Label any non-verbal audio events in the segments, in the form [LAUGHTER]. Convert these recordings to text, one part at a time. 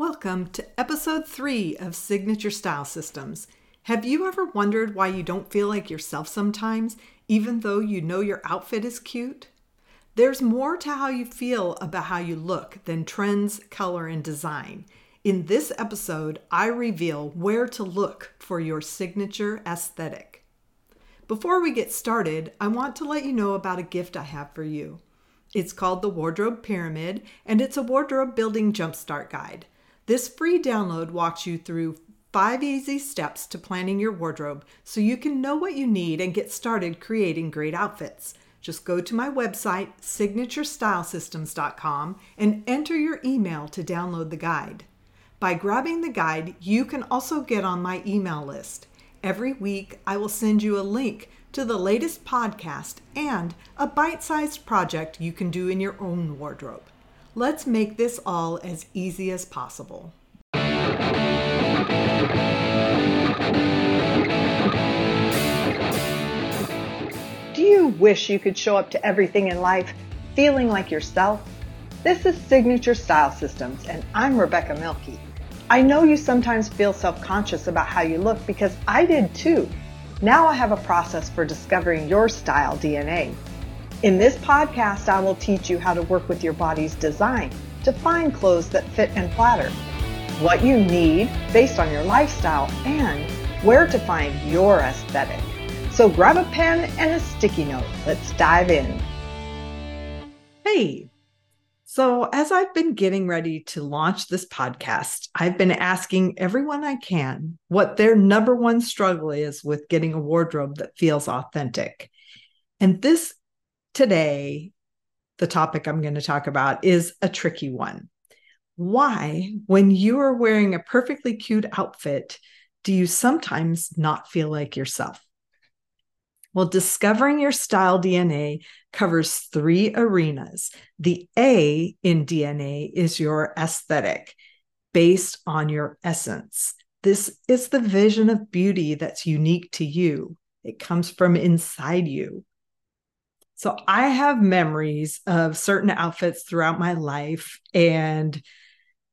Welcome to episode three of Signature Style Systems. Have you ever wondered why you don't feel like yourself sometimes, even though you know your outfit is cute? There's more to how you feel about how you look than trends, color, and design. In this episode, I reveal where to look for your signature aesthetic. Before we get started, I want to let you know about a gift I have for you. It's called the Wardrobe Pyramid, and it's a wardrobe building jumpstart guide. This free download walks you through five easy steps to planning your wardrobe so you can know what you need and get started creating great outfits. Just go to my website, signaturestylesystems.com, and enter your email to download the guide. By grabbing the guide, you can also get on my email list. Every week, I will send you a link to the latest podcast and a bite sized project you can do in your own wardrobe. Let's make this all as easy as possible. Do you wish you could show up to everything in life feeling like yourself? This is Signature Style Systems, and I'm Rebecca Milkey. I know you sometimes feel self conscious about how you look because I did too. Now I have a process for discovering your style DNA. In this podcast, I will teach you how to work with your body's design to find clothes that fit and flatter, what you need based on your lifestyle, and where to find your aesthetic. So grab a pen and a sticky note. Let's dive in. Hey, so as I've been getting ready to launch this podcast, I've been asking everyone I can what their number one struggle is with getting a wardrobe that feels authentic. And this today, the topic I'm going to talk about is a tricky one. Why, when you are wearing a perfectly cute outfit, do you sometimes not feel like yourself? Well, discovering your style DNA covers three arenas. The A in DNA is your aesthetic, based on your essence. This is the vision of beauty that's unique to you. It comes from inside you. So I have memories of certain outfits throughout my life, and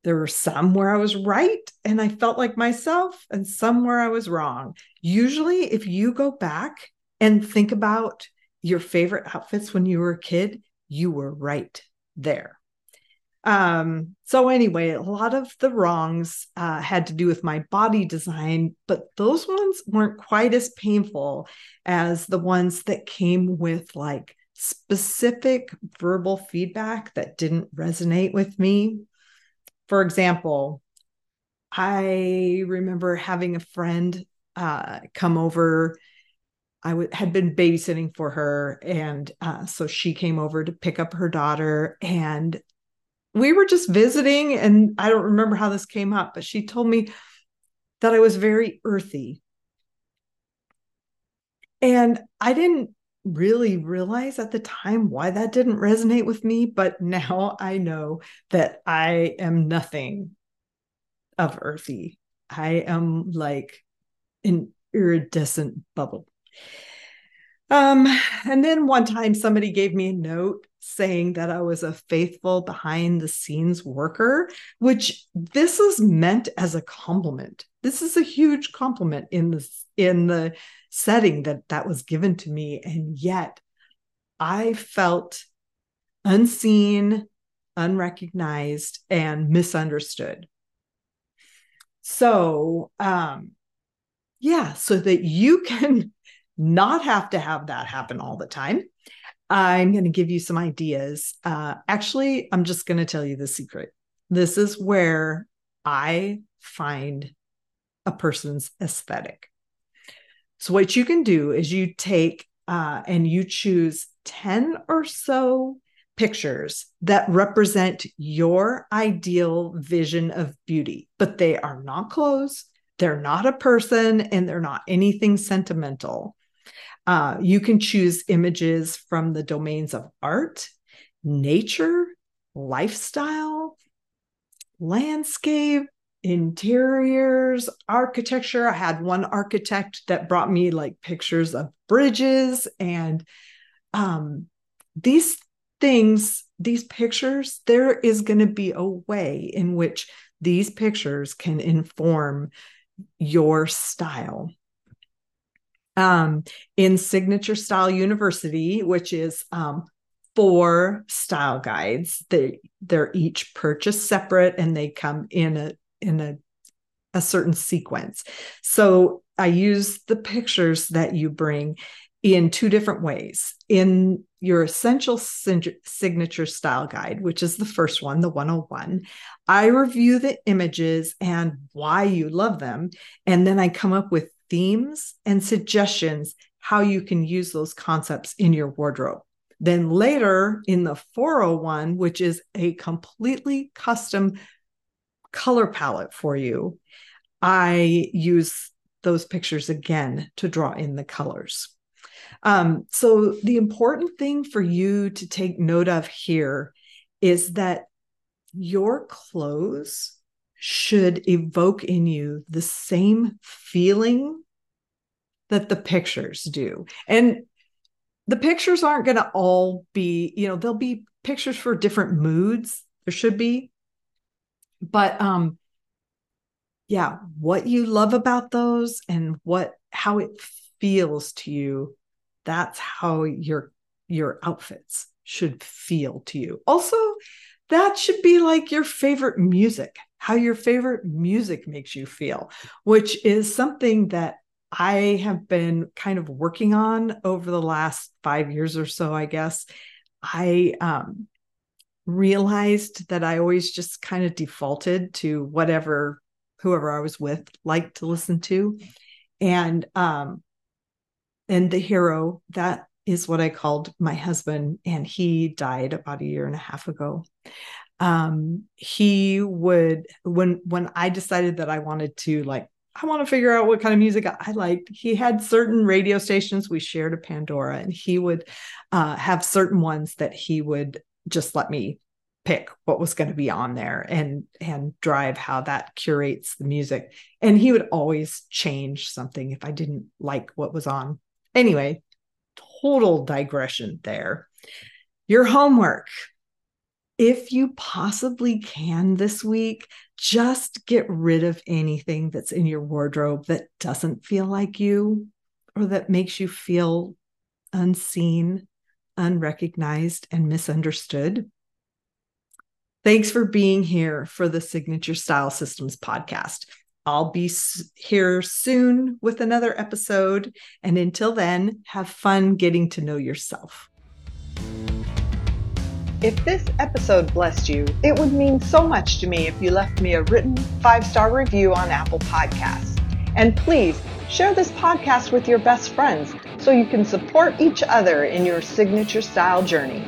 there were some where I was right and I felt like myself, and some where I was wrong. Usually, if you go back and think about your favorite outfits when you were a kid, you were right there. Um, so anyway, a lot of the wrongs uh, had to do with my body design, but those ones weren't quite as painful as the ones that came with like specific verbal feedback that didn't resonate with me. For example, I remember having a friend uh, come over. I w- had been babysitting for her. And uh, so she came over to pick up her daughter. And we were just visiting. And I don't remember how this came up, but she told me that I was very earthy. And I didn't really realize at the time why that didn't resonate with me, but [LAUGHS] now I know that I am nothing of earthy. I am like an iridescent bubble. Um, and then one time somebody gave me a note saying that I was a faithful behind the scenes worker, which this is meant as a compliment. This is a huge compliment in the in the setting that that was given to me and yet I felt unseen, unrecognized and misunderstood. So, um yeah, so that you can [LAUGHS] not have to have that happen all the time. I'm going to give you some ideas. Uh, actually, I'm just going to tell you the secret. This is where I find a person's aesthetic. So, what you can do is you take uh, and you choose 10 or so pictures that represent your ideal vision of beauty, but they are not clothes, they're not a person, and they're not anything sentimental. Uh, you can choose images from the domains of art, nature, lifestyle, landscape, interiors, architecture. I had one architect that brought me like pictures of bridges and um, these things, these pictures, there is going to be a way in which these pictures can inform your style. Um, in Signature Style University, which is um, four style guides, they they're each purchased separate and they come in a in a a certain sequence. So I use the pictures that you bring in two different ways. In your essential signature style guide, which is the first one, the 101, I review the images and why you love them. And then I come up with themes and suggestions how you can use those concepts in your wardrobe. Then later in the 401, which is a completely custom color palette for you, I use those pictures again to draw in the colors. Um, so, the important thing for you to take note of here is that your clothes should evoke in you the same feeling that the pictures do. And the pictures aren't going to all be, you know, there'll be pictures for different moods. There should be. But um yeah, what you love about those and what how it feels to you, that's how your your outfits should feel to you. Also, that should be like your favorite music, how your favorite music makes you feel, which is something that I have been kind of working on over the last five years or so, I guess. I um, realized that I always just kind of defaulted to whatever whoever I was with liked to listen to. And um and the hero that is what I called my husband and he died about a year and a half ago. Um he would when when I decided that I wanted to like I want to figure out what kind of music I liked. He had certain radio stations. We shared a Pandora, and he would uh, have certain ones that he would just let me pick what was going to be on there and and drive how that curates the music. And he would always change something if i didn't like what was on. Anyway total digression there. Your homework. If you possibly can this week just get rid of anything that's in your wardrobe that doesn't feel like you or that makes you feel unseen unrecognized and misunderstood Thanks for being here for the Signature Style Systems podcast. I'll be here soon with another episode. And until then, have fun getting to know yourself. If this episode blessed you, it would mean so much to me if you left me a written five star review on Apple Podcasts. And please share this podcast with your best friends so you can support each other in your signature style journey.